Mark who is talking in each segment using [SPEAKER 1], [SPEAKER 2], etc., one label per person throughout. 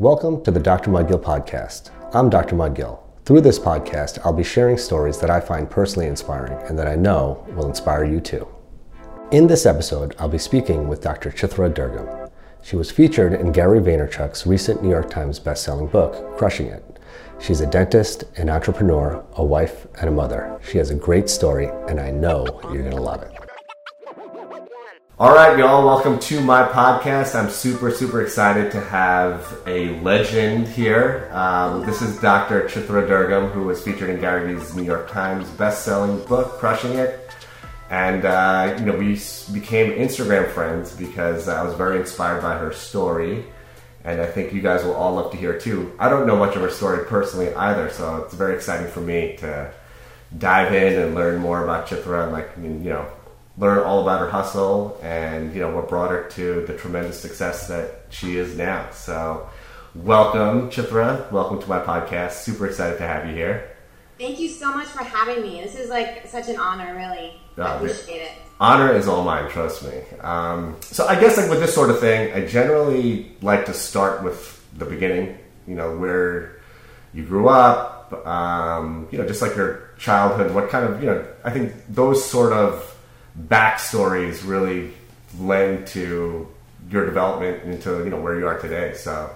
[SPEAKER 1] Welcome to the Dr. Mudgil podcast. I'm Dr. Mudgil. Through this podcast, I'll be sharing stories that I find personally inspiring and that I know will inspire you too. In this episode, I'll be speaking with Dr. Chithra Durgam. She was featured in Gary Vaynerchuk's recent New York Times bestselling book, Crushing It. She's a dentist, an entrepreneur, a wife, and a mother. She has a great story, and I know you're going to love it. All right, y'all, welcome to my podcast. I'm super, super excited to have a legend here. Um, this is Dr. Chithra Durgam, who was featured in Gary Vee's New York Times best-selling book, Crushing It. And, uh, you know, we became Instagram friends because I was very inspired by her story. And I think you guys will all love to hear too. I don't know much of her story personally either, so it's very exciting for me to dive in and learn more about Chithra and, like, you know, learn all about her hustle and you know what brought her to the tremendous success that she is now. So, welcome, Chithra, Welcome to my podcast. Super excited to have you here.
[SPEAKER 2] Thank you so much for having me. This is like such an honor, really. I
[SPEAKER 1] Oh,
[SPEAKER 2] appreciate it.
[SPEAKER 1] Honor is all mine. Trust me. Um, so, I guess like with this sort of thing, I generally like to start with the beginning. You know where you grew up. Um, you know, just like your childhood. What kind of you know? I think those sort of backstories really lend to your development into you know where you are today. So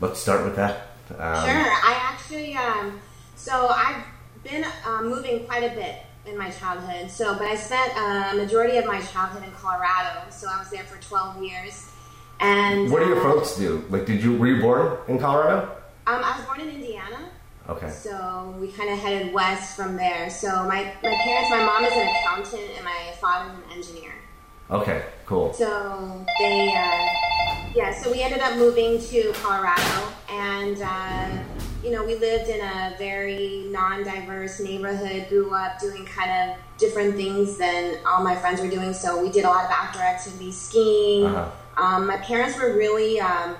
[SPEAKER 1] let's start with that. Um,
[SPEAKER 2] Sure. I actually, um, so I've been uh, moving quite a bit in my childhood. So, but I spent a majority of my childhood in Colorado. So I was there for 12 years. And
[SPEAKER 1] What do your
[SPEAKER 2] uh,
[SPEAKER 1] folks do? Like, did you were you born in Colorado?
[SPEAKER 2] Um, I was born in Indiana.
[SPEAKER 1] Okay.
[SPEAKER 2] So we kind of headed west from there. So my, my parents, my mom is an accountant and my father's an engineer.
[SPEAKER 1] Okay. Cool.
[SPEAKER 2] So they, uh, yeah, so we ended up moving to Colorado, and uh, you know, we lived in a very non-diverse neighborhood. Grew up doing kind of different things than all my friends were doing. So we did a lot of outdoor activities, skiing.
[SPEAKER 1] Uh-huh.
[SPEAKER 2] Um, my parents were really. Um,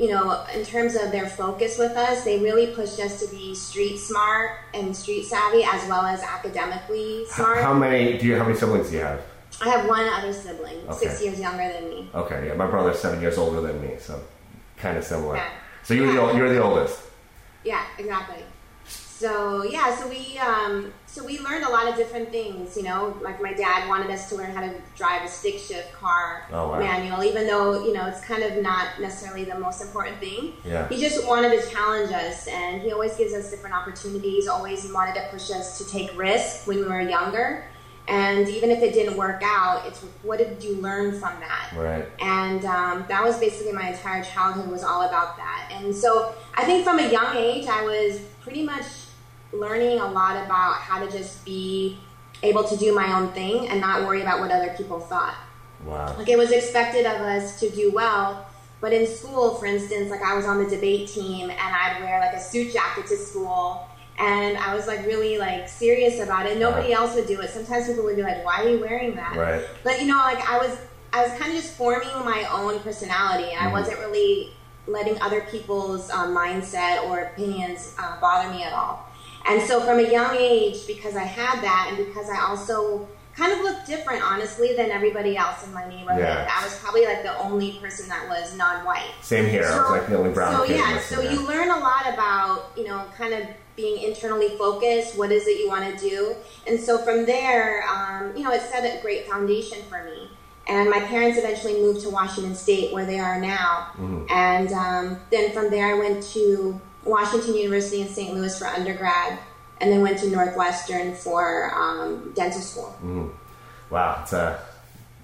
[SPEAKER 2] you know, in terms of their focus with us, they really pushed us to be street smart and street savvy as well as academically smart.
[SPEAKER 1] How many do you? How many siblings do you have?
[SPEAKER 2] I have one other sibling, six years younger than me.
[SPEAKER 1] Okay. Yeah, my brother's seven years older than me, so kind of similar.
[SPEAKER 2] Yeah.
[SPEAKER 1] So you're the
[SPEAKER 2] Yeah.
[SPEAKER 1] ol- you're the oldest.
[SPEAKER 2] Yeah, exactly. So yeah, so we um, so we learned a lot of different things. You know, like my dad wanted us to learn how to drive a stick shift car
[SPEAKER 1] Oh, wow.
[SPEAKER 2] manual, even though you know it's kind of not necessarily the most important thing.
[SPEAKER 1] Yeah.
[SPEAKER 2] He just wanted to challenge us, and he always gives us different opportunities. Always wanted to push us to take risks when we were younger, and even if it didn't work out, it's what did you learn from that?
[SPEAKER 1] Right.
[SPEAKER 2] and um, that was basically my entire childhood was all about that and so i think from a young age i was pretty much learning a lot about how to just be able to do my own thing and not worry about what other people thought
[SPEAKER 1] Wow.
[SPEAKER 2] like it was expected of us to do well but in school for instance like i was on the debate team and i'd wear like a suit jacket to school and i was like really like serious about it nobody else would do it sometimes people would be like why are you wearing that
[SPEAKER 1] Right.
[SPEAKER 2] but you know, like I was, I was kind of just forming my own personality, and I
[SPEAKER 1] Mhm.
[SPEAKER 2] wasn't really letting other people's um, mindset or opinions uh, bother me at all. And so, from a young age, because I had that, and because I also kind of looked different, honestly, than everybody else in my neighborhood,
[SPEAKER 1] Yeah.
[SPEAKER 2] I was probably like the only person that was non-white.
[SPEAKER 1] Same here. I was like the only brown
[SPEAKER 2] so yeah, so you learn a lot about you know kind of being internally focused. What is it you want to do? And so from there, um, you know, it set a great foundation for me. And my parents eventually moved to Washington State, where they are now.
[SPEAKER 1] Mhm.
[SPEAKER 2] And um, then from there, I went to Washington University in St. Louis for undergrad, and then went to Northwestern for um, dental school.
[SPEAKER 1] Mhm. Wow. It's a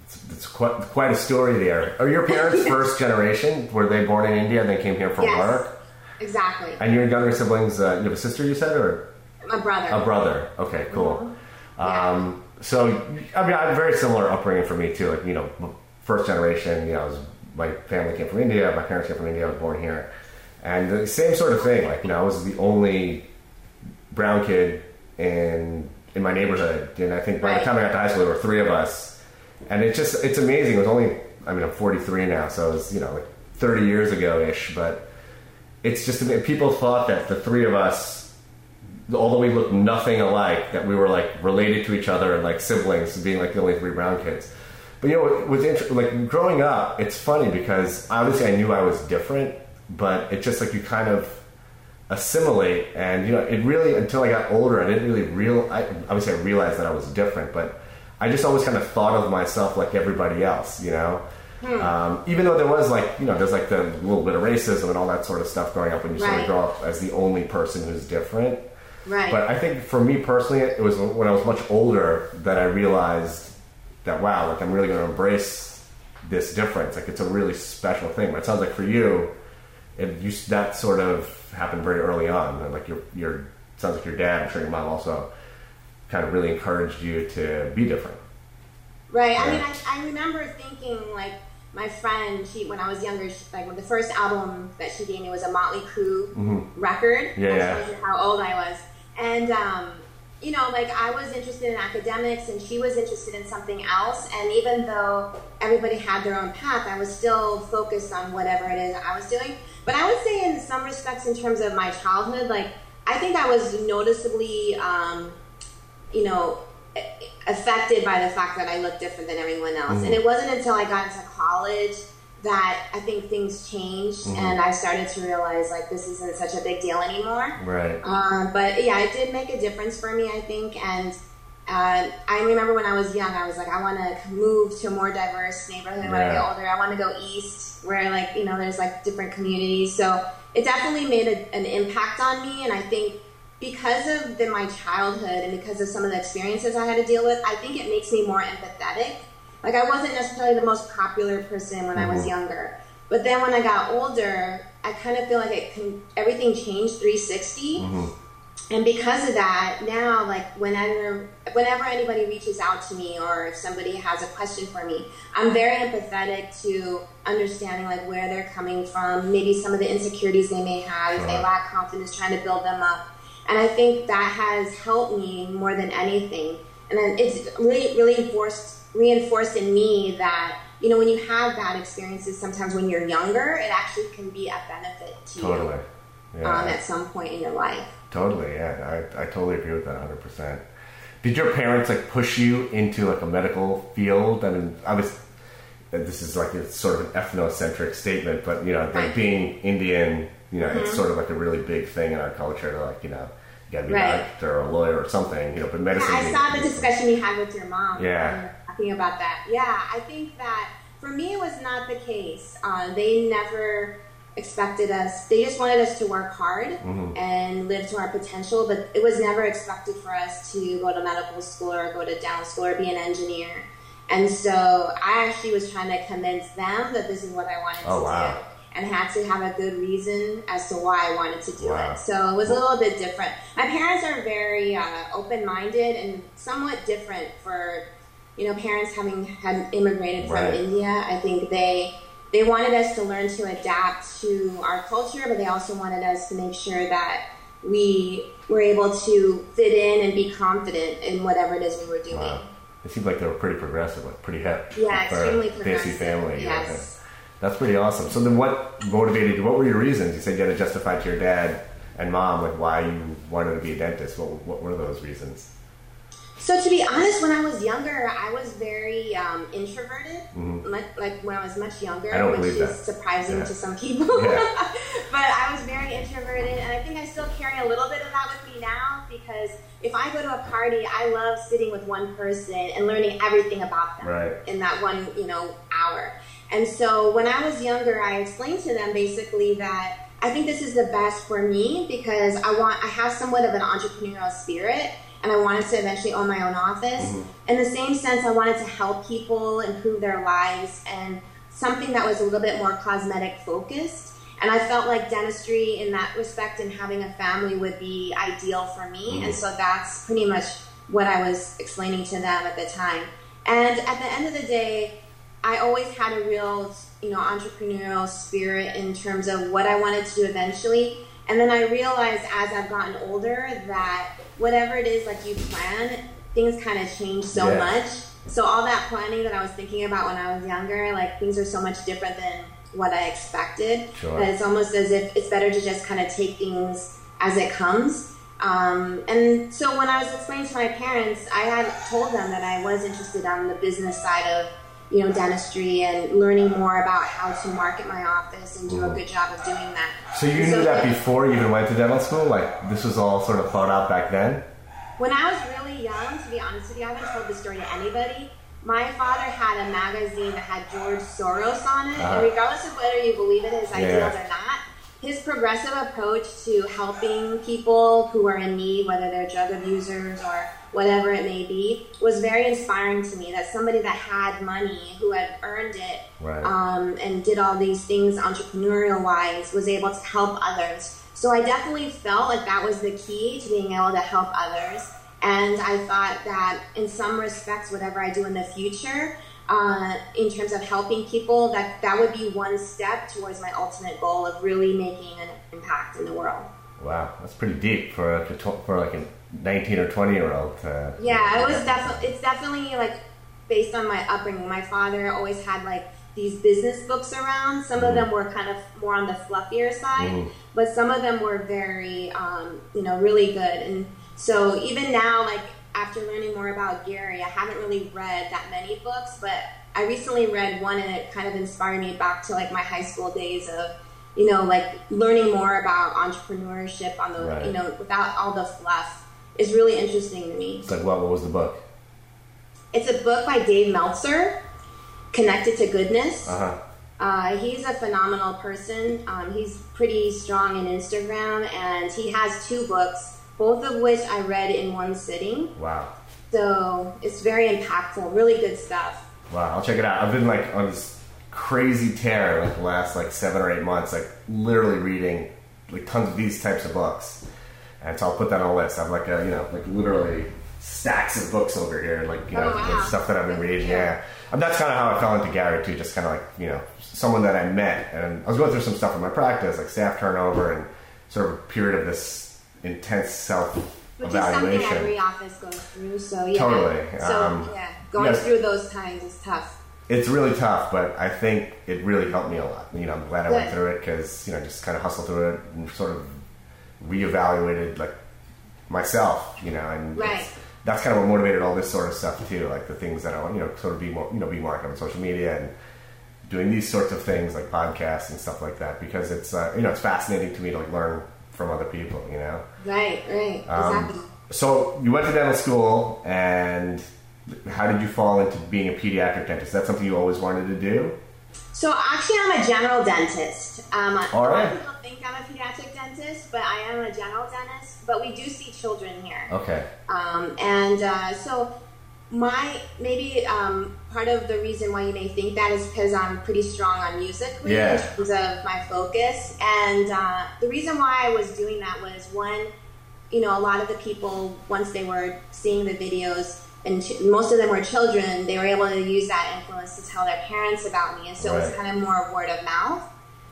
[SPEAKER 1] it's, it's quite quite a story there. Are your parents first generation? Were they born in India and they came here for
[SPEAKER 2] Yes.
[SPEAKER 1] work?
[SPEAKER 2] Exactly.
[SPEAKER 1] And your younger siblings, uh, you have a sister, you said, or
[SPEAKER 2] My brother.
[SPEAKER 1] a brother? Okay, cool.
[SPEAKER 2] Mm-hmm. Yeah.
[SPEAKER 1] Um, so, I mean, I have a very similar upbringing for me too. Like, you know, first generation. You know, was, my family came from India. My parents came from India. I was born here, and the same sort of thing. Like, you know, I was the only brown kid in in my neighborhood, and I think by the time I got to high school, there were three of us, and it just it's amazing. It was only, I mean, I'm 43 now, so it was you know like 30 years ago ish, but it's just people thought that the three of us although we looked nothing alike, that we were like related to each other and like siblings, being like the only three brown kids. But you know, with like growing up, it's funny because obviously I knew I was different, but it's just like you kind of assimilate and you know it really until i got older i didn't really real I, obviously i realized that i was different but i just always kind of thought of myself like everybody else you know? Hmm. um, even though there was like you know there's like the little bit of racism and all that sort of stuff growing up when you right. sort of grow up as the only person who's different.
[SPEAKER 2] Right.
[SPEAKER 1] But i think for me personally it was when i was much older that i realized that wow like i'm really going to embrace this difference. Like it's a really special thing. But it sounds like for you it you, that sort of happened very early on. Like your your sounds like your dad, I'm sure your mom also kind of really encouraged you to be different.
[SPEAKER 2] Right. Yeah. I mean, I, I remember thinking like my friend, she when I was younger, she, like the first album that she gave me was a Motley Crue mm-hmm. record.
[SPEAKER 1] Yeah, yeah.
[SPEAKER 2] How old I was, and um, you know, like I was interested in academics and she was interested in something else. And even though everybody had their own path, I was still focused on whatever it is I was doing. But I would say, in some respects, in terms of my childhood, like I think I was noticeably, um, you know, affected by the fact that I looked different than everyone else. Mm-hmm. And it wasn't until I got into college that I think things changed mm-hmm. and I started to realize like this isn't such a big deal anymore.
[SPEAKER 1] Right.
[SPEAKER 2] Um, but yeah, it did make a difference for me, I think. And uh, I remember when I was young, I was like, I want to move to a more diverse neighborhood yeah. when I get older. I want to go east where like, you know, there's like different communities. So it definitely made a, an impact on me. And I think because of the, my childhood and because of some of the experiences I had to deal with, I think it makes me more empathetic. Like I wasn't necessarily the most popular person when mm-hmm. I was mm-hmm. younger. But then when I got older, I kind of feel like it can, everything changed 360. Mm-hmm and because of that, now like whenever whenever anybody reaches out to me or if somebody has a question for me, I'm very empathetic to understanding like where they're coming from, maybe some of the insecurities they may have, if they lack confidence, trying to build them up. And I think that has helped me more than anything. And then it's really really reinforced reinforced in me that you know when you have bad experiences, sometimes when you're younger, it actually can be a benefit to
[SPEAKER 1] totally.
[SPEAKER 2] you yeah. um, at some point in your life.
[SPEAKER 1] Totally, yeah, I, I totally agree with that 100. percent Did your parents like push you into like a medical field? I mean, obviously, this is like a sort of an ethnocentric statement, but you know, like being Indian, you know, mm-hmm. it's sort of like a really big thing in our culture to like, you know, you gotta be right. a doctor or a lawyer or something, you know, but medicine.
[SPEAKER 2] Yeah, I saw the discussion you had with your mom.
[SPEAKER 1] Yeah.
[SPEAKER 2] Talking about that. Yeah, I think that for me it was not the case. Uh, they never expected us they just wanted us to work hard mm-hmm. and live to our potential but it was never expected for us to go to medical school or go to down school or be an engineer and so i actually was trying to convince them that this is what i wanted
[SPEAKER 1] oh,
[SPEAKER 2] to
[SPEAKER 1] wow.
[SPEAKER 2] do and had to have a good reason as to why i wanted to do wow. it so it was a little bit different my parents are very uh, open-minded and somewhat different for you know parents having had immigrated from
[SPEAKER 1] right.
[SPEAKER 2] india i think they they wanted us to learn to adapt to our culture, but they also wanted us to make sure that we were able to fit in and be confident in whatever it is we were doing. Wow.
[SPEAKER 1] It seemed like they were pretty progressive, like pretty hip.
[SPEAKER 2] Yeah, extremely progressive.
[SPEAKER 1] Fancy family.
[SPEAKER 2] Yes.
[SPEAKER 1] That's pretty awesome. So then what motivated you? What were your reasons? You said you had to justify to your dad and mom like why you wanted to be a dentist. What, what were those reasons?
[SPEAKER 2] So to be honest, when I was younger, I was very um, introverted. Mm-hmm. Like, like, when I was much younger, which is
[SPEAKER 1] that.
[SPEAKER 2] surprising
[SPEAKER 1] yeah.
[SPEAKER 2] to some people.
[SPEAKER 1] Yeah.
[SPEAKER 2] but I was very introverted, and I think I still carry a little bit of that with me now because if I go to a party, I love sitting with one person and learning everything about them
[SPEAKER 1] right.
[SPEAKER 2] in that one you know hour. And so when I was younger, I explained to them basically that I think this is the best for me because I want I have somewhat of an entrepreneurial spirit and I wanted to eventually own my own office. Mm-hmm. In the same sense, I wanted to help people improve their lives and something that was a little bit more cosmetic focused. And I felt like dentistry in that respect and having a family would be ideal for me. Mm-hmm. And so that's pretty much what I was explaining to them at the time. And at the end of the day, I always had a real, you know, entrepreneurial spirit in terms of what I wanted to do eventually. And then I realized as I've gotten older that whatever it is like you plan, things kind of change so yeah. much. So all that planning that I was thinking about when I was younger, like things are so much different than what I expected.
[SPEAKER 1] Sure.
[SPEAKER 2] That it's almost as if it's better to just kind of take things as it comes. Um, and so when I was explaining to my parents, I had told them that I was interested on the business side of you know, dentistry and learning more about how to market my office and do a good job of doing that.
[SPEAKER 1] So you knew that before you even went to dental school? Like this was all sort of thought out back then?
[SPEAKER 2] When I was really young, to be honest with you, I haven't told this story to anybody. My father had a magazine that had George Soros on it,
[SPEAKER 1] Uh-huh.
[SPEAKER 2] and regardless of whether you believe in his ideals
[SPEAKER 1] Yeah.
[SPEAKER 2] or not, his progressive approach to helping people who are in need, whether they're drug abusers or whatever it may be, was very inspiring to me. That somebody that had money, who had earned it,
[SPEAKER 1] Right.
[SPEAKER 2] um, and did all these things entrepreneurial wise, was able to help others. So I definitely felt like that was the key to being able to help others. And I thought that in some respects, whatever I do in the future, uh, in terms of helping people, that that would be one step towards my ultimate goal of really making an impact in the world.
[SPEAKER 1] Wow, that's pretty deep for a, for like a 19 or 20 year old. Uh,
[SPEAKER 2] Yeah, it was definitely. It's definitely like based on my upbringing. My father always had like these business books around. Some of them were kind of more on the fluffier side,
[SPEAKER 1] Mhm.
[SPEAKER 2] but some of them were very, um, you know, really good. And so even now, like after learning more about Gary, I haven't really read that many books, but I recently read one, and it kind of inspired me back to like my high school days of. You know, like learning more about entrepreneurship on the,
[SPEAKER 1] Right.
[SPEAKER 2] you know, without all the fluff is really interesting to me.
[SPEAKER 1] It's like, what, what was the book?
[SPEAKER 2] It's a book by Dave Meltzer, Connected to Goodness.
[SPEAKER 1] Uh huh.
[SPEAKER 2] Uh, he's a phenomenal person. Um, he's pretty strong in Instagram, and he has two books, both of which I read in one sitting.
[SPEAKER 1] Wow.
[SPEAKER 2] So it's very impactful, really good stuff.
[SPEAKER 1] Wow, I'll check it out. I've been like on this crazy tear like the last like seven or eight months, like literally reading like tons of these types of books. And so I'll put that on a list. I'm like a, you know, like literally stacks of books over here, like you know,
[SPEAKER 2] Oh, wow.
[SPEAKER 1] stuff that I've been reading.
[SPEAKER 2] Yeah.
[SPEAKER 1] And that's kind of how I fell into Gary too. Just kind of like you know, someone that I met, and I was going through some stuff in my practice, like staff turnover and sort of a period of this intense self
[SPEAKER 2] Which is something every office goes through. So yeah.
[SPEAKER 1] Totally.
[SPEAKER 2] So
[SPEAKER 1] Um,
[SPEAKER 2] yeah, going
[SPEAKER 1] yes.
[SPEAKER 2] through those times is tough.
[SPEAKER 1] It's really tough, but I think it really helped me a lot. You know, I'm glad I went through it because you know just kind of hustled through it and sort of reevaluated like myself. You know, and
[SPEAKER 2] Right.
[SPEAKER 1] that's kind of what motivated all this sort of stuff too. Like the things that I want, you know, sort of be more, you know, be more active on social media and doing these sorts of things like podcasts and stuff like that because it's uh, you know it's fascinating to me to like learn from other people. You know.
[SPEAKER 2] Right, right,
[SPEAKER 1] Um,
[SPEAKER 2] exactly.
[SPEAKER 1] So you went to dental school, and how did you fall into being a pediatric dentist? Is that something you always wanted to do?
[SPEAKER 2] So actually, I'm a general dentist. Um,
[SPEAKER 1] All right.
[SPEAKER 2] Think I'm a pediatric dentist, but I am a general dentist. But we do see children here,
[SPEAKER 1] Okay.
[SPEAKER 2] um, and uh, so my maybe um, part of the reason why you may think that is because I'm pretty strong on music
[SPEAKER 1] Yeah.
[SPEAKER 2] in terms of my focus. And uh, the reason why I was doing that was one, you know, a lot of the people once they were seeing the videos. And ch- most of them were children. They were able to use that influence to tell their parents about me, and so it was kind of more word of mouth.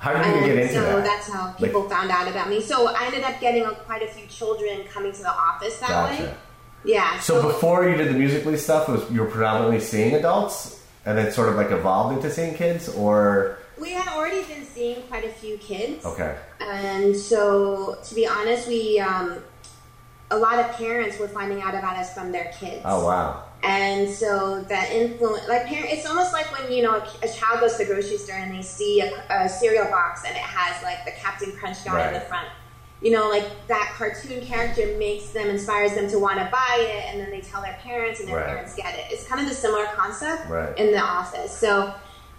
[SPEAKER 1] How did you get into
[SPEAKER 2] so
[SPEAKER 1] that?
[SPEAKER 2] that's how people found out about me. So I ended up getting quite a few children coming to the office that way.
[SPEAKER 1] Gotcha.
[SPEAKER 2] Yeah.
[SPEAKER 1] So before you did the musically stuff, was you were predominantly seeing adults, and then sort of like evolved into seeing kids, or
[SPEAKER 2] we had already been seeing quite a few kids.
[SPEAKER 1] okay,
[SPEAKER 2] And so, to be honest, we um, a lot of parents were finding out about us from their kids.
[SPEAKER 1] oh wow,
[SPEAKER 2] And so that influence, like parent, it's almost like when you know a, a child goes to the grocery store and they see a, a cereal box and it has like the Captain Crunch guy in the front. You know, like that cartoon character makes them, inspires them to want to buy it, and then they tell their parents, and their
[SPEAKER 1] Right.
[SPEAKER 2] parents get it. It's kind of the similar concept
[SPEAKER 1] Right.
[SPEAKER 2] in the office. So,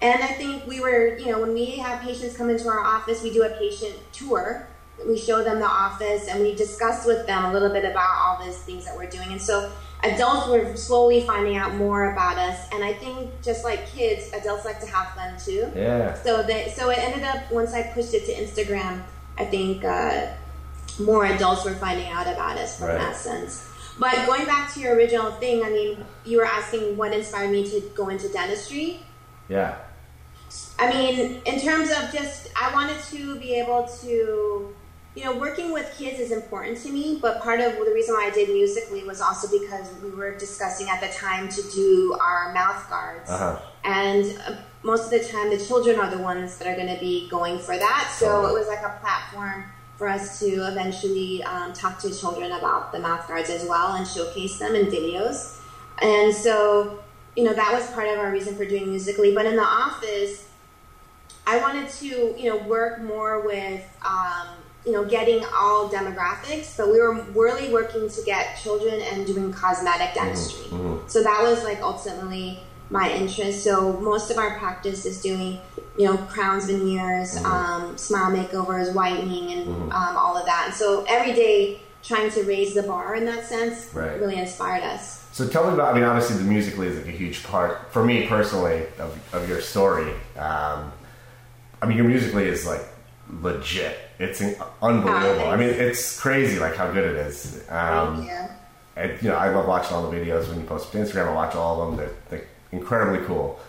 [SPEAKER 2] and I think we were, you know, when we have patients come into our office, we do a patient tour. We show them the office and we discuss with them a little bit about all these things that we're doing. And so adults were slowly finding out more about us. And I think just like kids, adults like to have fun too.
[SPEAKER 1] yeah,
[SPEAKER 2] So they, so it ended up once I pushed it to Instagram, I think uh, more adults were finding out about us from
[SPEAKER 1] Right.
[SPEAKER 2] that sense. But going back to your original thing, I mean, you were asking what inspired me to go into dentistry.
[SPEAKER 1] yeah,
[SPEAKER 2] I mean, in terms of just, I wanted to be able to, you know, working with kids is important to me, but part of the reason why I did musically was also because we were discussing at the time to do our mouth guards.
[SPEAKER 1] Uh-huh.
[SPEAKER 2] And uh, most of the time, the children are the ones that are going to be going for that. So
[SPEAKER 1] Totally.
[SPEAKER 2] it was like a platform for us to eventually um, talk to children about the mouth guards as well and showcase them in videos. And so you know, that was part of our reason for doing musically. But in the office, I wanted to, you know, work more with, um, you know, getting all demographics, but we were really working to get children and doing cosmetic dentistry.
[SPEAKER 1] mhm.
[SPEAKER 2] So that was like ultimately my interest. So most of our practice is doing, you know, crowns, veneers,
[SPEAKER 1] Mhm.
[SPEAKER 2] um, smile makeovers, whitening, and
[SPEAKER 1] Mhm.
[SPEAKER 2] um, all of that. And so every day trying to raise the bar in that sense
[SPEAKER 1] Right.
[SPEAKER 2] really inspired us.
[SPEAKER 1] So tell me about. I mean, obviously, the musically is like a huge part for me personally of, of your story. Um, I mean, your musically is like legit. It's unbelievable. I mean, it's crazy like how good it is. Um,
[SPEAKER 2] you.
[SPEAKER 1] and you know, I love watching all the videos when you post to Instagram. I watch all of them. They're, they're incredibly cool.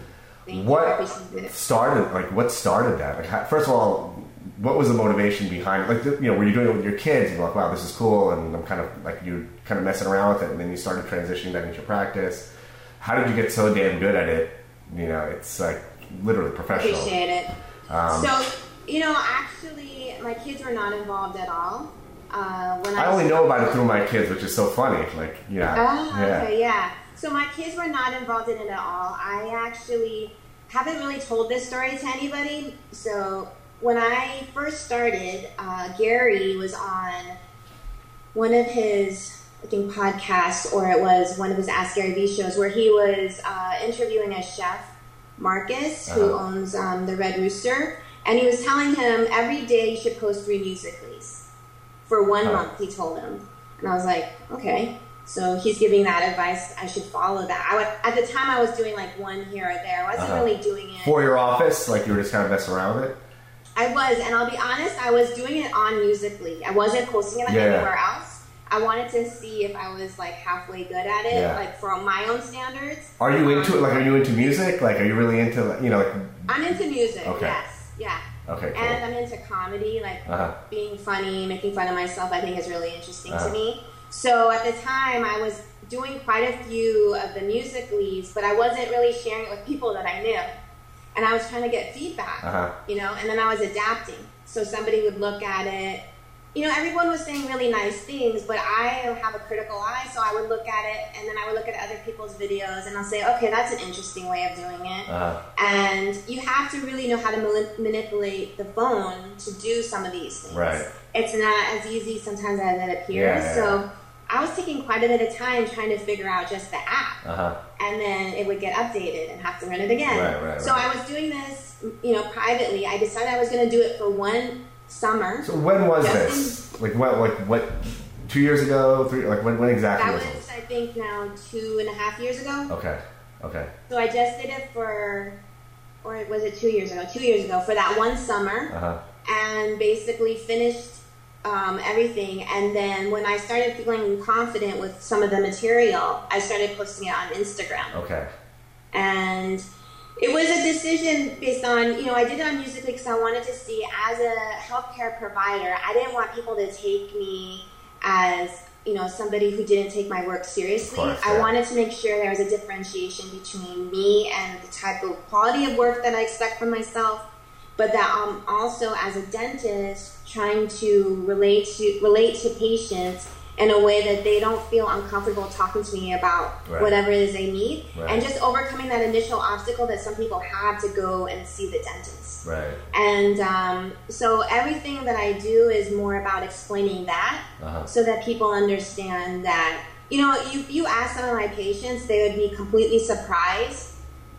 [SPEAKER 2] Thank
[SPEAKER 1] what started like what started that? Like, how, first of all, what was the motivation behind it? Like, the, you know, were you doing it with your kids? And you're like, wow, this is cool, and I'm kind of like you kind of messing around with it, and then you started transitioning that into practice. How did you get so damn good at it? You know, it's like literally professional.
[SPEAKER 2] Appreciate it.
[SPEAKER 1] Um,
[SPEAKER 2] so, you know, actually, my kids were not involved at all. Uh, when I,
[SPEAKER 1] I only know about it through my kids, which is so funny. Like, yeah,
[SPEAKER 2] Ah,
[SPEAKER 1] yeah.
[SPEAKER 2] okay, yeah. So my kids were not involved in it at all. I actually haven't really told this story to anybody. So when I first started, uh, Gary was on one of his, I think, podcasts, or it was one of his Ask Gary Vee shows, where he was uh, interviewing a chef, Marcus, who
[SPEAKER 1] Uh-huh.
[SPEAKER 2] owns um, the Red Rooster, and he was telling him every day you should post three musicallys for one
[SPEAKER 1] Huh.
[SPEAKER 2] month. He told him, and I was like, okay. So he's giving that advice. I should follow that. I would, at the time, I was doing like one here or there. I wasn't
[SPEAKER 1] Uh-huh.
[SPEAKER 2] really doing it.
[SPEAKER 1] For your office, like you were just kind of messing around with it.
[SPEAKER 2] I was, and I'll be honest, I was doing it on Musically. I wasn't posting it
[SPEAKER 1] Yeah.
[SPEAKER 2] anywhere else. I wanted to see if I was like halfway good at it,
[SPEAKER 1] Yeah.
[SPEAKER 2] like for my own standards.
[SPEAKER 1] Are you into it?
[SPEAKER 2] Um,
[SPEAKER 1] Like, are you into music? Like, are you really into you know? Like,
[SPEAKER 2] I'm into music.
[SPEAKER 1] Okay.
[SPEAKER 2] Yes, yeah,
[SPEAKER 1] okay, cool.
[SPEAKER 2] and I'm into comedy, like
[SPEAKER 1] Uh-huh.
[SPEAKER 2] being funny, making fun of myself. I think is really interesting
[SPEAKER 1] Uh-huh.
[SPEAKER 2] to me. So at the time, I was doing quite a few of the musicallys, but I wasn't really sharing it with people that I knew, and I was trying to get feedback.
[SPEAKER 1] Uh-huh.
[SPEAKER 2] you know, and then I was adapting. So somebody would look at it. You know, everyone was saying really nice things, but I have a critical eye, so I would look at it and then I would look at other people's videos and I'll say, okay, that's an interesting way of doing it.
[SPEAKER 1] Uh-huh.
[SPEAKER 2] And you have to really know how to mani- manipulate the phone to do some of these things.
[SPEAKER 1] Right.
[SPEAKER 2] It's not as easy sometimes as it appears.
[SPEAKER 1] Yeah, yeah,
[SPEAKER 2] so I was taking quite a bit of time trying to figure out just the app
[SPEAKER 1] Uh-huh.
[SPEAKER 2] and then it would get updated and have to run it again.
[SPEAKER 1] Right, right,
[SPEAKER 2] so
[SPEAKER 1] right.
[SPEAKER 2] I was doing this, you know, privately. I decided I was going to do it for one summer.
[SPEAKER 1] So when was this? Like what? Like what? Two years ago? Three? Like when? When exactly
[SPEAKER 2] that
[SPEAKER 1] was
[SPEAKER 2] was. I think, now two and a half years ago.
[SPEAKER 1] Okay. Okay.
[SPEAKER 2] So I just did it for, or was it two years ago? Two years ago for that one summer,
[SPEAKER 1] Uh huh.
[SPEAKER 2] and basically finished um, everything. And then when I started feeling confident with some of the material, I started posting it on Instagram.
[SPEAKER 1] Okay.
[SPEAKER 2] and it was a decision based on you know I did it on Musically because I wanted to see as a healthcare provider I didn't want people to take me as you know somebody who didn't take my work seriously.
[SPEAKER 1] Course,
[SPEAKER 2] I wanted to make sure there was a differentiation between me and the type of quality of work that I expect from myself, but that I'm also as a dentist trying to relate to relate to patients in a way that they don't feel uncomfortable talking to me about
[SPEAKER 1] Right.
[SPEAKER 2] whatever it is they need
[SPEAKER 1] Right.
[SPEAKER 2] and just overcoming that initial obstacle that some people have to go and see the dentist.
[SPEAKER 1] Right.
[SPEAKER 2] And um, so everything that I do is more about explaining that
[SPEAKER 1] Uh-huh.
[SPEAKER 2] so that people understand that, you know, you, you ask some of my patients, they would be completely surprised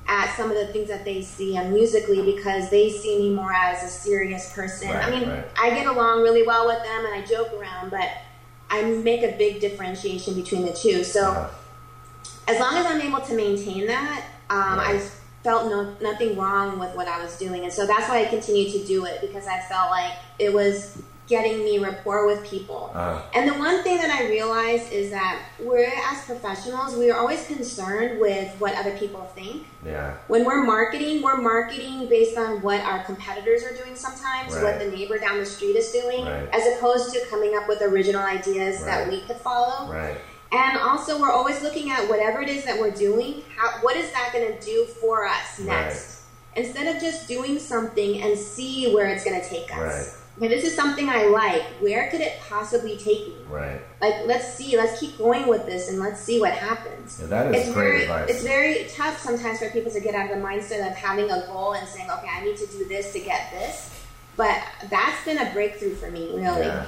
[SPEAKER 2] at some of the things that they see on Musically because they see me more as a serious person.
[SPEAKER 1] Right,
[SPEAKER 2] I mean. I get along really well with them and I joke around, but I make a big differentiation between the two. So as long as I'm able to maintain that, um,
[SPEAKER 1] Right.
[SPEAKER 2] I felt no, nothing wrong with what I was doing. And so that's why I continued to do it because I felt like it was getting me rapport with people.
[SPEAKER 1] Uh-huh.
[SPEAKER 2] And the one thing that I realized is that we're, as professionals, we are always concerned with what other people think.
[SPEAKER 1] Yeah.
[SPEAKER 2] When we're marketing, we're marketing based on what our competitors are doing sometimes,
[SPEAKER 1] Right.
[SPEAKER 2] what the neighbor down the street is doing,
[SPEAKER 1] Right.
[SPEAKER 2] as opposed to coming up with original ideas that we could follow.
[SPEAKER 1] Right.
[SPEAKER 2] And also, we're always looking at whatever it is that we're doing. How, what is that going to do for us next? Instead of just doing something and see where it's going to take us. Okay, this is something I like. Where could it possibly take me?
[SPEAKER 1] Right.
[SPEAKER 2] Like, let's see, let's keep going with this and let's see what happens.
[SPEAKER 1] Yeah, that is
[SPEAKER 2] it's
[SPEAKER 1] great
[SPEAKER 2] very,
[SPEAKER 1] advice.
[SPEAKER 2] It's very tough sometimes for people to get out of the mindset of having a goal and saying, okay, I need to do this to get this. But that's been a breakthrough for me, really.
[SPEAKER 1] Yeah.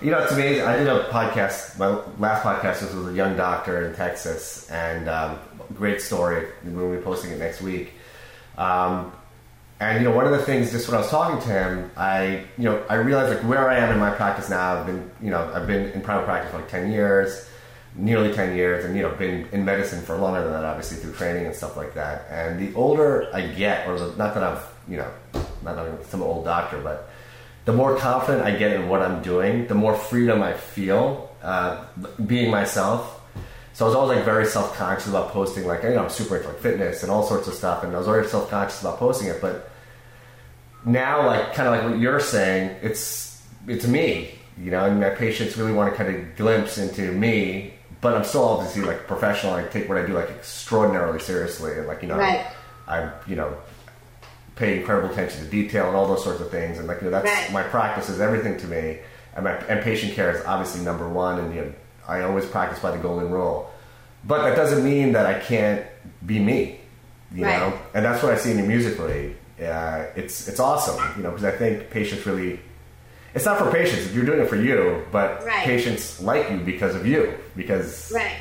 [SPEAKER 1] You know, it's amazing. I did a podcast. My last podcast was with a young doctor in Texas, and um, great story. We'll be posting it next week. Um, and you know, one of the things, just when I was talking to him, I you know, I realized like where I am in my practice now. I've been you know, I've been in private practice for like ten years, nearly ten years, and you know, been in medicine for longer than that, obviously through training and stuff like that. And the older I get, or the, not that I've you know, not that I'm some old doctor, but the more confident I get in what I'm doing, the more freedom I feel uh, being myself. So I was always like very self conscious about posting, like you know I'm super into like fitness and all sorts of stuff, and I was already self conscious about posting it. But now, like kind of like what you're saying, it's it's me, you know, and my patients really want to kind of glimpse into me. But I'm still obviously like professional. I take what I do like extraordinarily seriously, and like you know,
[SPEAKER 2] Right.
[SPEAKER 1] I you know pay incredible attention to detail and all those sorts of things. And like you know, that's
[SPEAKER 2] Right.
[SPEAKER 1] my practice is everything to me, and my and patient care is obviously number one. And you know, I always practice by the golden rule. But that doesn't mean that I can't be me, you
[SPEAKER 2] Right.
[SPEAKER 1] know. And that's what I see in you musically. Uh, it's it's awesome, you know, because I think patients really. It's not for patients. You're doing it for you, but
[SPEAKER 2] Right.
[SPEAKER 1] patients like you because of you. Because
[SPEAKER 2] Right.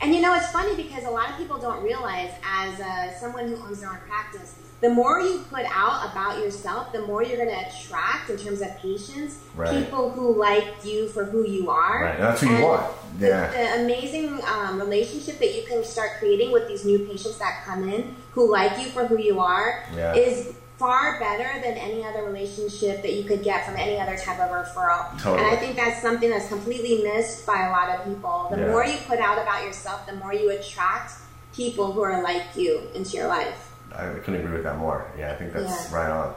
[SPEAKER 2] And you know, it's funny because a lot of people don't realize, as uh, someone who owns their own practice, the more you put out about yourself, the more you're going to attract in terms of patients,
[SPEAKER 1] Right.
[SPEAKER 2] people who like you for who you are.
[SPEAKER 1] Right, that's who you
[SPEAKER 2] And
[SPEAKER 1] want.
[SPEAKER 2] the-
[SPEAKER 1] Yeah.
[SPEAKER 2] The, amazing um, relationship that you can start creating with these new patients that come in who like you for who you are
[SPEAKER 1] Yeah.
[SPEAKER 2] is far better than any other relationship that you could get from any other type of referral.
[SPEAKER 1] Totally.
[SPEAKER 2] And I think that's something that's completely missed by a lot of people. The
[SPEAKER 1] Yeah.
[SPEAKER 2] more you put out about yourself, the more you attract people who are like you into your life.
[SPEAKER 1] I couldn't agree with that more. Yeah, I think that's
[SPEAKER 2] Yeah.
[SPEAKER 1] right on.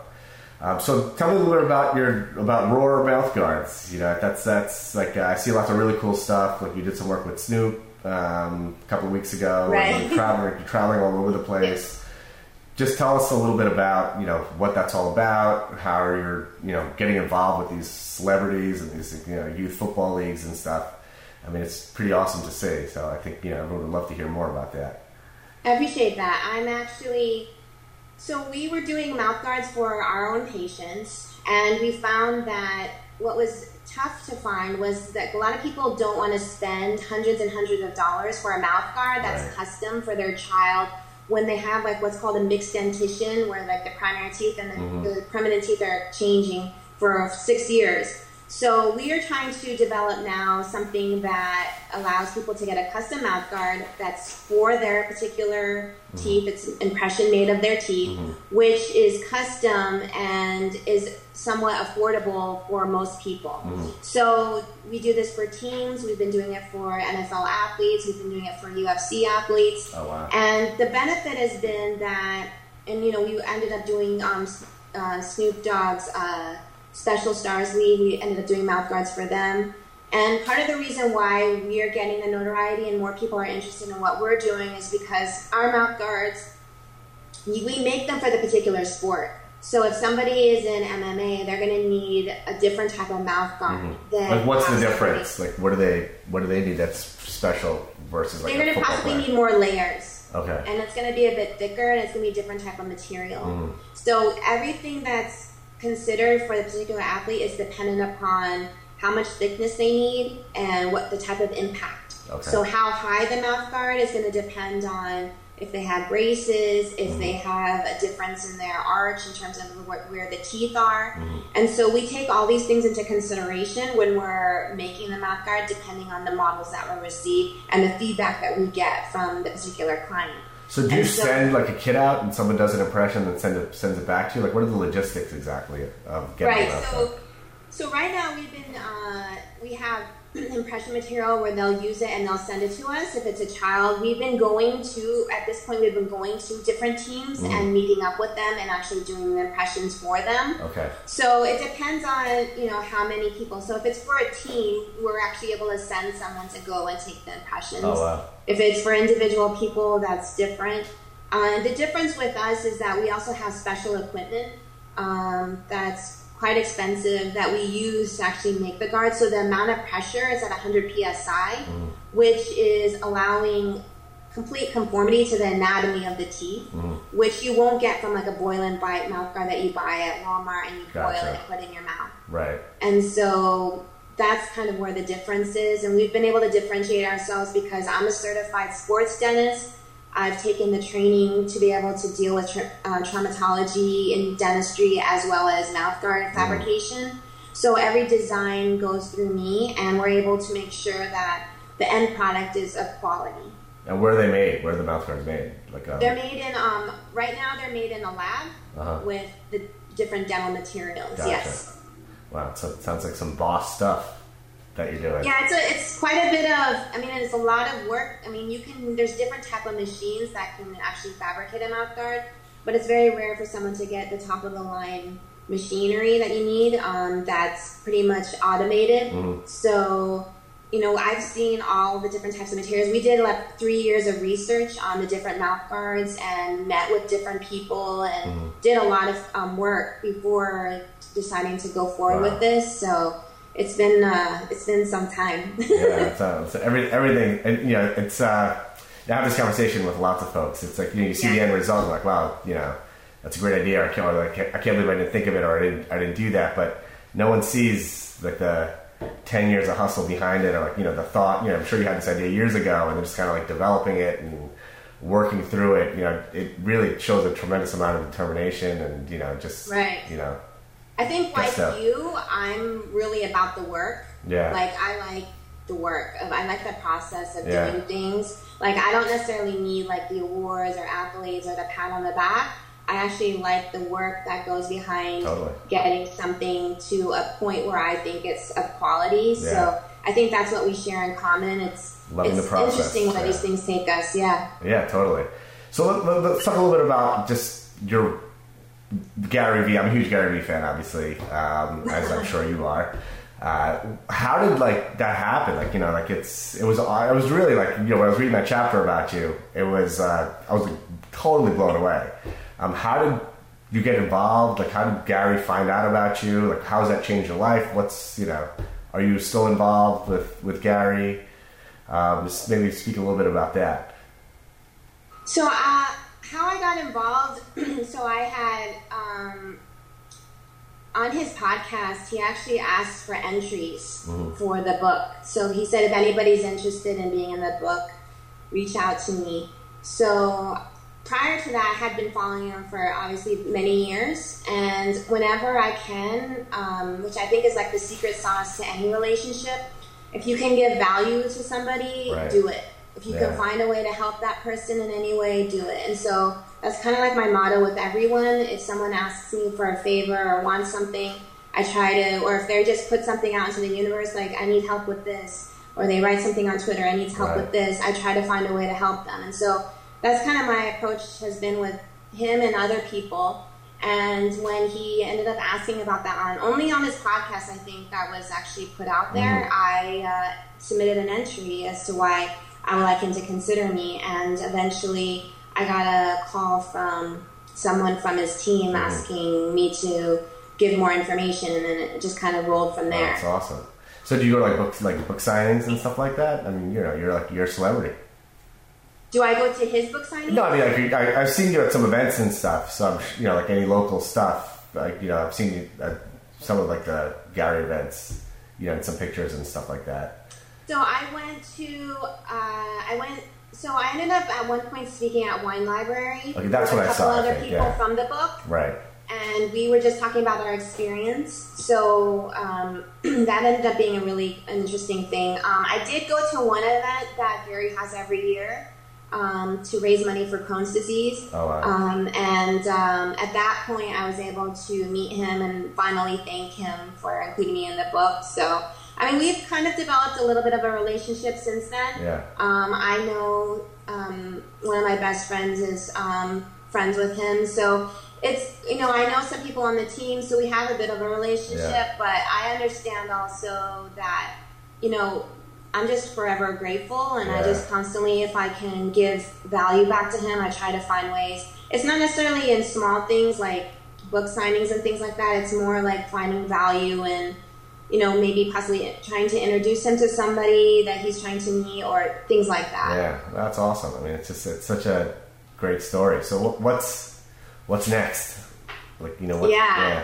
[SPEAKER 1] Um, so tell me a little bit about your about Roar mouth guards. You know, that's that's like uh, I see lots of really cool stuff. Like you did some work with Snoop um, a couple of weeks ago.
[SPEAKER 2] Right.
[SPEAKER 1] You're traveling, you're traveling all over the place. Just tell us a little bit about you know what that's all about. How you're you know getting involved with these celebrities and these you know youth football leagues and stuff. I mean, it's pretty awesome to see. So I think you know everyone would love to hear more about that.
[SPEAKER 2] I appreciate that. I'm actually so we were doing mouth guards for our own patients, and we found that what was tough to find was that a lot of people don't want to spend hundreds and hundreds of dollars for a mouth guard that's
[SPEAKER 1] Right.
[SPEAKER 2] custom for their child when they have like what's called a mixed dentition, where like the primary teeth and the,
[SPEAKER 1] Mhm.
[SPEAKER 2] the permanent teeth are changing for six years. So we are trying to develop now something that allows people to get a custom mouth guard that's for their particular teeth. It's an impression made of their teeth, which is custom and is somewhat affordable for most people. So we do this for teams. We've been doing it for NFL athletes. We've been doing it for UFC athletes.
[SPEAKER 1] Oh wow!
[SPEAKER 2] And the benefit has been that, and you know, we ended up doing um, uh, Snoop Dogg's uh, Special Stars League. We ended up doing mouth guards for them. And part of the reason why we are getting the notoriety and more people are interested in what we're doing is because our mouth guards, we make them for the particular sport. So if somebody is in MMA, they're going to need a different type of mouth guard.
[SPEAKER 1] Mm-hmm. Like, what's the difference? Like, what do they what do they need that's special versus like
[SPEAKER 2] They're going to possibly
[SPEAKER 1] player?
[SPEAKER 2] need more layers.
[SPEAKER 1] Okay.
[SPEAKER 2] and it's going to be a bit thicker and it's going to be a different type of material.
[SPEAKER 1] Mm.
[SPEAKER 2] So everything that's considered for the particular athlete is dependent upon how much thickness they need and what the type of impact.
[SPEAKER 1] Okay.
[SPEAKER 2] So how high the mouth guard is going to depend on if they have braces, if
[SPEAKER 1] Mm-hmm.
[SPEAKER 2] they have a difference in their arch in terms of where, where the teeth are.
[SPEAKER 1] Mm-hmm.
[SPEAKER 2] And so we take all these things into consideration when we're making the mouth guard, depending on the models that we receive and the feedback that we get from the particular client.
[SPEAKER 1] So do you
[SPEAKER 2] so-
[SPEAKER 1] send like a kit out and someone does an impression and send it sends it back to you? Like, what are the logistics exactly of getting
[SPEAKER 2] right
[SPEAKER 1] it out
[SPEAKER 2] so so right now we've been uh, we have impression material where they'll use it and they'll send it to us if it's a child we've been going to at this point we've been going to different teams
[SPEAKER 1] Mm.
[SPEAKER 2] and meeting up with them and actually doing the impressions for them
[SPEAKER 1] Okay.
[SPEAKER 2] so it depends on you know how many people so if it's for a team we're actually able to send someone to go and take the impressions
[SPEAKER 1] Oh wow.
[SPEAKER 2] if it's for individual people, that's different. Uh, the difference with us is that we also have special equipment um, that's quite expensive that we use to actually make the guard. So the amount of pressure is at 100 psi,
[SPEAKER 1] Mm.
[SPEAKER 2] which is allowing complete conformity to the anatomy of the teeth,
[SPEAKER 1] Mm.
[SPEAKER 2] which you won't get from like a boil and bite mouth guard that you buy at Walmart and you boil it and put in your mouth.
[SPEAKER 1] Right.
[SPEAKER 2] And so that's kind of where the difference is. And we've been able to differentiate ourselves because I'm a certified sports dentist. I've taken the training to be able to deal with tra- uh, traumatology in dentistry as well as mouth guard fabrication. So every design goes through me, and we're able to make sure that the end product is of quality.
[SPEAKER 1] And where are they made? Where are the mouth guards made? Like um,
[SPEAKER 2] They're made in, um, right now, they're made in a lab
[SPEAKER 1] Uh-huh.
[SPEAKER 2] with the different dental materials.
[SPEAKER 1] Gotcha.
[SPEAKER 2] Yes.
[SPEAKER 1] Wow, so it sounds like some boss stuff that you're doing.
[SPEAKER 2] Yeah, it's a, it's quite a bit of. I mean, it's a lot of work. I mean, you can. There's different type of machines that can actually fabricate a mouth guard, but it's very rare for someone to get the top of the line machinery that you need. Um, that's pretty much automated.
[SPEAKER 1] Mhm.
[SPEAKER 2] So, you know, I've seen all the different types of materials. We did like three years of research on the different mouth guards and met with different people and
[SPEAKER 1] Mhm.
[SPEAKER 2] did a lot of um, work before deciding to go forward
[SPEAKER 1] Wow.
[SPEAKER 2] with this. So it's been uh, it's been some time.
[SPEAKER 1] yeah, it's, uh, it's every, everything, and you know, it's. Uh, I have this conversation with lots of folks. It's like you, know, you see the end result, and like, wow, you know, that's a great idea. I can't, like, I can't believe I didn't think of it, or I didn't, I didn't do that. But no one sees like the ten years of hustle behind it, or like you know, the thought. You know, I'm sure you had this idea years ago, and then just kind of like developing it and working through it. You know, it really shows a tremendous amount of determination, and you know, just
[SPEAKER 2] Right.
[SPEAKER 1] you know,
[SPEAKER 2] I think like
[SPEAKER 1] stuff.
[SPEAKER 2] you, I'm really about the work.
[SPEAKER 1] Yeah.
[SPEAKER 2] Like I like the work. Of, I like the process of
[SPEAKER 1] Yeah.
[SPEAKER 2] doing things. Like I don't necessarily need like the awards or accolades or the pat on the back. I actually like the work that goes behind
[SPEAKER 1] Totally.
[SPEAKER 2] getting something to a point where I think it's of quality.
[SPEAKER 1] Yeah.
[SPEAKER 2] So I think that's what we share in common. It's
[SPEAKER 1] Loving
[SPEAKER 2] it's
[SPEAKER 1] the process,
[SPEAKER 2] interesting where
[SPEAKER 1] yeah.
[SPEAKER 2] these things take us. Yeah.
[SPEAKER 1] Yeah, totally. So let, let's talk a little bit about just your Gary Vee. I'm a huge Gary Vee fan, obviously, um, as I'm sure you are. Uh, how did like that happen? Like you know, like it's it was I was really like you know when I was reading that chapter about you, it was uh, I was like, totally blown away. Um, how did you get involved? Like how did Gary find out about you? Like how has that changed your life? What's you know, are you still involved with with Gary? Um, maybe speak a little bit about that.
[SPEAKER 2] So, uh, how I got involved, so I had, um, on his podcast, he actually asked for entries
[SPEAKER 1] Mhm.
[SPEAKER 2] for the book. So he said, if anybody's interested in being in the book, reach out to me. So prior to that, I had been following him for obviously many years, and whenever I can, um, which I think is like the secret sauce to any relationship, if you can give value to somebody,
[SPEAKER 1] Right.
[SPEAKER 2] do it. If you
[SPEAKER 1] Yeah.
[SPEAKER 2] can find a way to help that person in any way, do it. And so that's kind of like my motto with everyone. If someone asks me for a favor or wants something, I try to, or if they just put something out into the universe, like I need help with this, or they write something on Twitter, I need help
[SPEAKER 1] Right.
[SPEAKER 2] with this, I try to find a way to help them. And so that's kind of my approach has been with him and other people. And when he ended up asking about that on only on his podcast, I think that was actually put out there. I uh, submitted an entry as to why I would like him to consider me, and eventually I got a call from someone from his team mm-hmm. asking me to give more information, and then it just kind of rolled from there.
[SPEAKER 1] that's awesome. So do you go to like books, like book signings and stuff like that? I mean, you know, you're like you're a celebrity.
[SPEAKER 2] Do I go to his book signing?
[SPEAKER 1] No, I mean, like I, I've seen you at some events and stuff. So I'm, you know, like any local stuff. Like you know, I've seen you at some of like the Gary events. You know, and some pictures and stuff like that.
[SPEAKER 2] So I went to, uh, I went, so I ended up at one point speaking at Wine Library.
[SPEAKER 1] Okay, that's
[SPEAKER 2] with
[SPEAKER 1] what
[SPEAKER 2] a
[SPEAKER 1] I
[SPEAKER 2] couple
[SPEAKER 1] saw,
[SPEAKER 2] other
[SPEAKER 1] think,
[SPEAKER 2] people
[SPEAKER 1] yeah.
[SPEAKER 2] from the book.
[SPEAKER 1] Right.
[SPEAKER 2] and we were just talking about our experience. So um, that ended up being a really interesting thing. Um, I did go to one event that Gary has every year um, to raise money for Crohn's disease.
[SPEAKER 1] Oh wow.
[SPEAKER 2] Um, and um, at that point, I was able to meet him and finally thank him for including me in the book. So, I mean, we've kind of developed a little bit of a relationship since then.
[SPEAKER 1] yeah.
[SPEAKER 2] Um, I know um, one of my best friends is um, friends with him, so it's you know I know some people on the team, so we have a bit of a relationship.
[SPEAKER 1] Yeah.
[SPEAKER 2] But I understand also that you know I'm just forever grateful, and I just constantly, if I can give value back to him, I try to find ways. It's not necessarily in small things like book signings and things like that. It's more like finding value and you know maybe possibly trying to introduce him to somebody that he's trying to meet or things like that.
[SPEAKER 1] Yeah, that's awesome. I mean, it's just it's such a great story. So what's what's next? Like you know what?
[SPEAKER 2] yeah. yeah.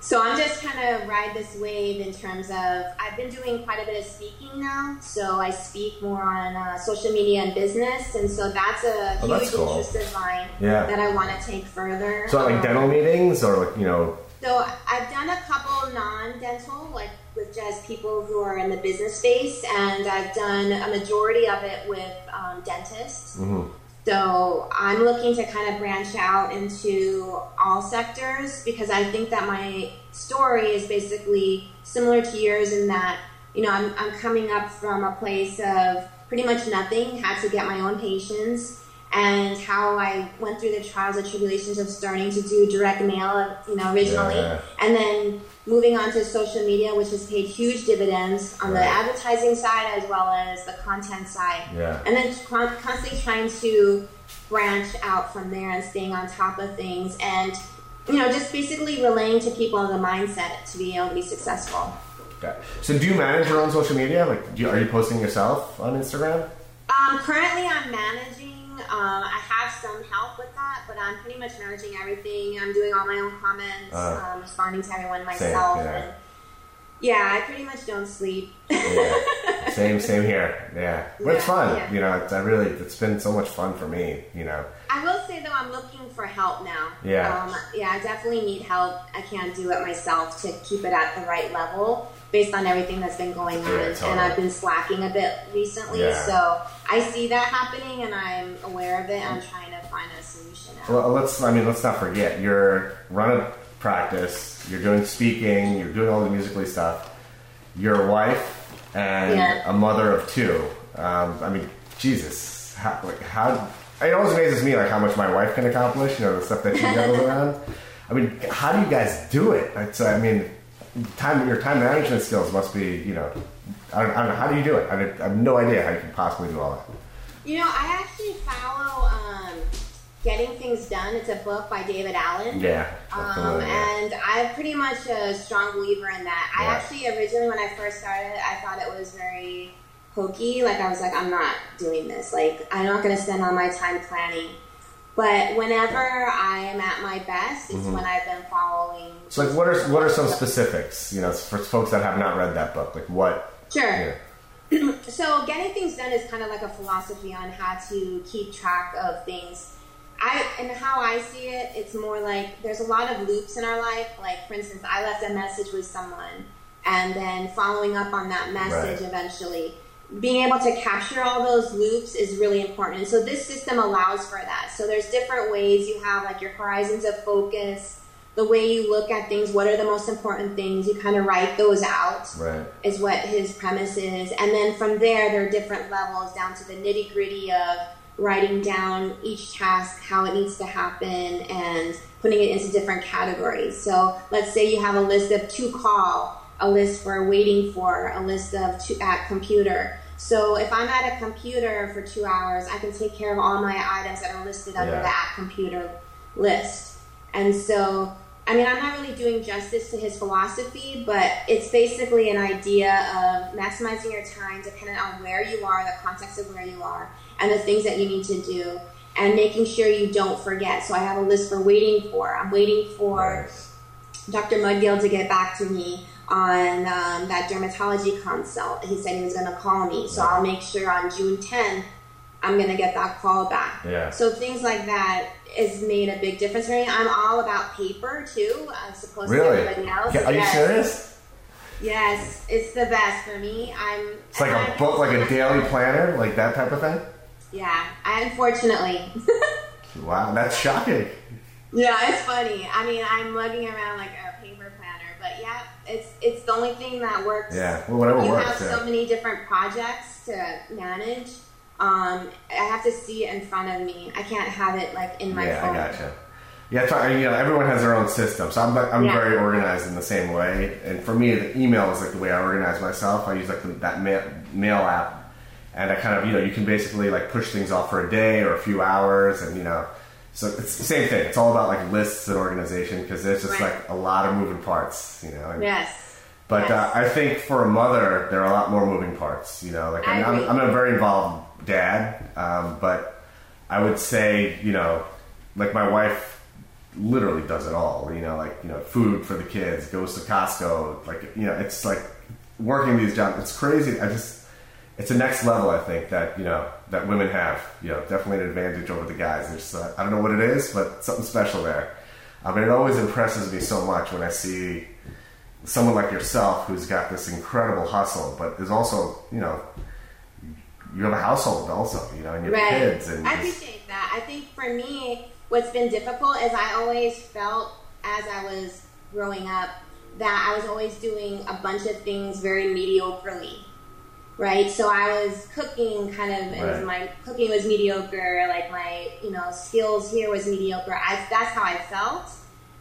[SPEAKER 2] So I'm just kind of ride this wave in terms of I've been doing quite a bit of speaking now. So I speak more on uh, social media and business, and so that's a
[SPEAKER 1] oh,
[SPEAKER 2] huge
[SPEAKER 1] that's cool.
[SPEAKER 2] interest of mine
[SPEAKER 1] yeah.
[SPEAKER 2] that I want to take further.
[SPEAKER 1] So like um, dental meetings or like you know.
[SPEAKER 2] So I've done a couple non-dental, like with just people who are in the business space, and I've done a majority of it with um, dentists. Mm-hmm. So I'm looking to kind of branch out into all sectors because I think that my story is basically similar to yours in that, you know, I'm, I'm coming up from a place of pretty much nothing, had to get my own patients, and how I went through the trials and tribulations of starting to do direct mail, you know, originally, yeah. and then moving on to social media, which has paid huge dividends on right. the advertising side as well as the content side.
[SPEAKER 1] Yeah.
[SPEAKER 2] And then constantly trying to branch out from there and staying on top of things and you know just basically relaying to people the mindset to be able to be successful.
[SPEAKER 1] Okay. So do you manage your own social media? Like, you, are you posting yourself on Instagram?
[SPEAKER 2] Um, currently, I'm managing. Um, I have some help with that, but I'm pretty much managing everything. I'm doing all my own comments, uh, um, responding to everyone myself. Same, yeah. And, yeah, I pretty much don't sleep.
[SPEAKER 1] yeah. Same, same here. Yeah, but yeah, it's fun. Yeah. You know, it's, I really, it's been so much fun for me. You know.
[SPEAKER 2] I will say though, I'm looking for help now.
[SPEAKER 1] Yeah.
[SPEAKER 2] Um, yeah, I definitely need help. I can't do it myself to keep it at the right level based on everything that's been going on, yeah, totally. and I've been slacking a bit recently. Yeah. So I see that happening, and I'm aware of it. And I'm trying to find a solution. Out.
[SPEAKER 1] Well, let's. I mean, let's not forget you're running practice. You're doing speaking. You're doing all the musical.ly stuff. You're a wife and yeah. a mother of two. Um, I mean, Jesus, how, like how? It always amazes me like how much my wife can accomplish. You know, the stuff that she juggles around. I mean, how do you guys do it? It's, I mean, time your time management skills must be. You know, I don't, I don't know how do you do it. I, I have no idea how you can possibly do all that.
[SPEAKER 2] You know, I actually follow. Um, Getting Things Done. It's a book by David Allen.
[SPEAKER 1] Yeah.
[SPEAKER 2] Um, and I'm pretty much a strong believer in that. Yeah. I actually originally, when I first started, I thought it was very hokey. Like I was like, I'm not doing this. Like I'm not going to spend all my time planning. But whenever I am at my best, it's mm-hmm. when I've been following.
[SPEAKER 1] So, like, what are what are some specifics? You know, for folks that have not read that book, like what?
[SPEAKER 2] Sure. so, getting things done is kind of like a philosophy on how to keep track of things I and how I see it, it's more like there's a lot of loops in our life. Like for instance, I left a message with someone, and then following up on that message right. eventually. Being able to capture all those loops is really important. And so this system allows for that. So there's different ways you have like your horizons of focus, the way you look at things, what are the most important things, you kind of write those out.
[SPEAKER 1] Right.
[SPEAKER 2] Is what his premise is. And then from there there are different levels down to the nitty gritty of writing down each task, how it needs to happen, and putting it into different categories. So let's say you have a list of to call, a list for waiting for, a list of to at computer. So if I'm at a computer for two hours, I can take care of all my items that are listed under yeah. the at computer list. And so, I mean, I'm not really doing justice to his philosophy, but it's basically an idea of maximizing your time dependent on where you are, the context of where you are, and the things that you need to do and making sure you don't forget. So I have a list for waiting for. I'm waiting for nice. Dr. Mudgil to get back to me on um, that dermatology consult. He said he was going to call me. So. I'll make sure on June 10th, I'm going to get that call back.
[SPEAKER 1] Yeah.
[SPEAKER 2] So things like that has made a big difference for me. I'm all about paper too, as opposed
[SPEAKER 1] really?
[SPEAKER 2] to everybody else.
[SPEAKER 1] Are yes. you serious?
[SPEAKER 2] Yes, it's the best for me. I'm.
[SPEAKER 1] It's like a book, like a daily planner, like that type of thing.
[SPEAKER 2] Yeah, I unfortunately.
[SPEAKER 1] wow, that's shocking.
[SPEAKER 2] Yeah, it's funny. I mean, I'm lugging around like a it's it's the only thing that works.
[SPEAKER 1] Yeah, well, whatever
[SPEAKER 2] you
[SPEAKER 1] works.
[SPEAKER 2] You have
[SPEAKER 1] yeah.
[SPEAKER 2] so many different projects to manage. Um, I have to see it in front of me. I can't have it like in my
[SPEAKER 1] yeah,
[SPEAKER 2] phone.
[SPEAKER 1] Yeah, I gotcha. Yeah, you know, everyone has their own system, so I'm I'm yeah. very organized in the same way. And for me, the email is like the way I organize myself. I use like the, that mail, mail app and I kind of you know you can basically like push things off for a day or a few hours, and you know so it's the same thing. It's all about like lists and organization because there's just
[SPEAKER 2] Right.
[SPEAKER 1] like a lot of moving parts, you know. and-
[SPEAKER 2] Yes.
[SPEAKER 1] But
[SPEAKER 2] Yes.
[SPEAKER 1] uh, I think for a mother, there are a lot more moving parts. You know, like
[SPEAKER 2] I
[SPEAKER 1] am
[SPEAKER 2] agree.
[SPEAKER 1] I'm a very involved dad, um, but I would say, you know, like my wife literally does it all. You know, like you know, food for the kids, goes to Costco. Like you know, it's like working these jobs. It's crazy. I just, it's a next level. I think that you know that women have. You know, definitely an advantage over the guys. There's, uh, I don't know what it is, but something special there. I mean, it always impresses me so much when I see someone like yourself who's got this incredible hustle, but is also, you know, you have a household also, you know, and you have
[SPEAKER 2] Right.
[SPEAKER 1] kids and
[SPEAKER 2] I
[SPEAKER 1] just-
[SPEAKER 2] appreciate that. I think for me, what's been difficult is I always felt as I was growing up that I was always doing a bunch of things very mediocrely. Right, so I was cooking kind of, was
[SPEAKER 1] Right.
[SPEAKER 2] my cooking was mediocre, like my, you know, skills here was mediocre. I, that's how I felt.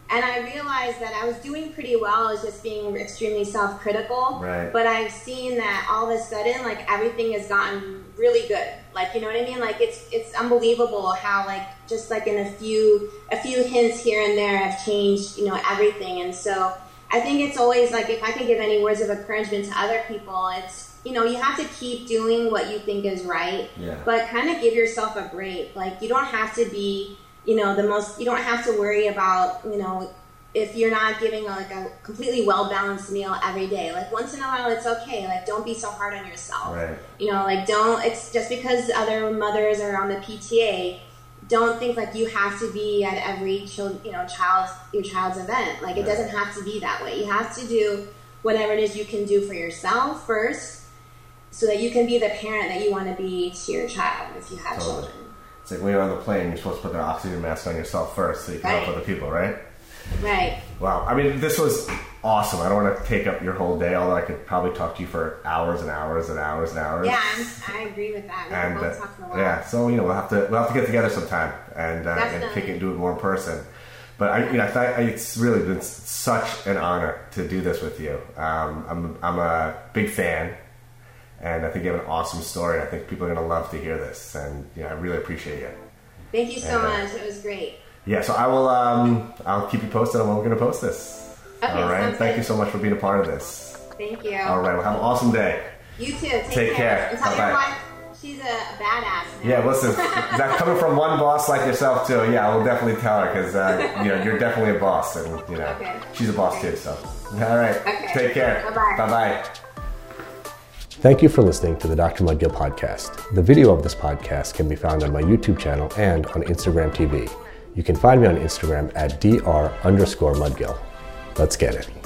[SPEAKER 2] And I realized that I was doing pretty well. I was just being extremely self critical.
[SPEAKER 1] Right.
[SPEAKER 2] But I've seen that all of a sudden, like everything has gotten really good. Like you know what I mean? Like it's it's unbelievable how like just like in a few a few hints here and there have changed you know everything. And so I think it's always like if I could give any words of encouragement to other people, it's you know you have to keep doing what you think is right,
[SPEAKER 1] Yeah.
[SPEAKER 2] but kind of give yourself a break. Like you don't have to be you know the most you don't have to worry about you know if you're not giving like a completely well balanced meal every day like once in a while it's okay like don't be so hard on yourself
[SPEAKER 1] Right.
[SPEAKER 2] you know like don't it's just because other mothers are on the pta don't think like you have to be at every child you know child's your child's event like it doesn't have to be that way you have to do whatever it is you can do for yourself first so that you can be the parent that you want to be to your child if you have
[SPEAKER 1] Totally.
[SPEAKER 2] children
[SPEAKER 1] It's like when you're on the plane, you're supposed to put the oxygen mask on yourself first so you can help other people, right?
[SPEAKER 2] right
[SPEAKER 1] Wow. I mean, this was awesome. I don't want to take up your whole day, although I could probably talk to you for hours and hours and hours and hours.
[SPEAKER 2] yeah I'm, i agree with that we
[SPEAKER 1] and uh,
[SPEAKER 2] talk for a while
[SPEAKER 1] yeah, so you know we'll have to we'll have to get together sometime and uh, and kick it and do it more in person. But I, you know, I thought it's really been such an honor to do this with you. Um, I'm I'm a big fan, and I think you have an awesome story. I think people are going to love to hear this, and you know, I really appreciate you.
[SPEAKER 2] thank you so
[SPEAKER 1] and, uh,
[SPEAKER 2] much it was great
[SPEAKER 1] Yeah, so I will um, I'll keep you posted on when we're going to post this.
[SPEAKER 2] Okay,
[SPEAKER 1] All right, thank
[SPEAKER 2] good.
[SPEAKER 1] you so much for being a part of this.
[SPEAKER 2] thank you
[SPEAKER 1] All right, well, have an awesome day.
[SPEAKER 2] You too. Take,
[SPEAKER 1] Take care.
[SPEAKER 2] And tell your
[SPEAKER 1] Bye-bye.
[SPEAKER 2] wife she's a badass. Now.
[SPEAKER 1] Yeah, listen, that coming from one boss like yourself too. Yeah, I will definitely tell her because uh, you know you're definitely a boss, and you know
[SPEAKER 2] Okay.
[SPEAKER 1] she's a boss too. So, all right,
[SPEAKER 2] Okay.
[SPEAKER 1] take care.
[SPEAKER 2] Bye-bye.
[SPEAKER 1] Bye bye. Thank you for listening to the Dr. Mudgil podcast. The video of this podcast can be found on my YouTube channel and on Instagram TV. You can find me on Instagram at dr underscore mudgil. Let's get it.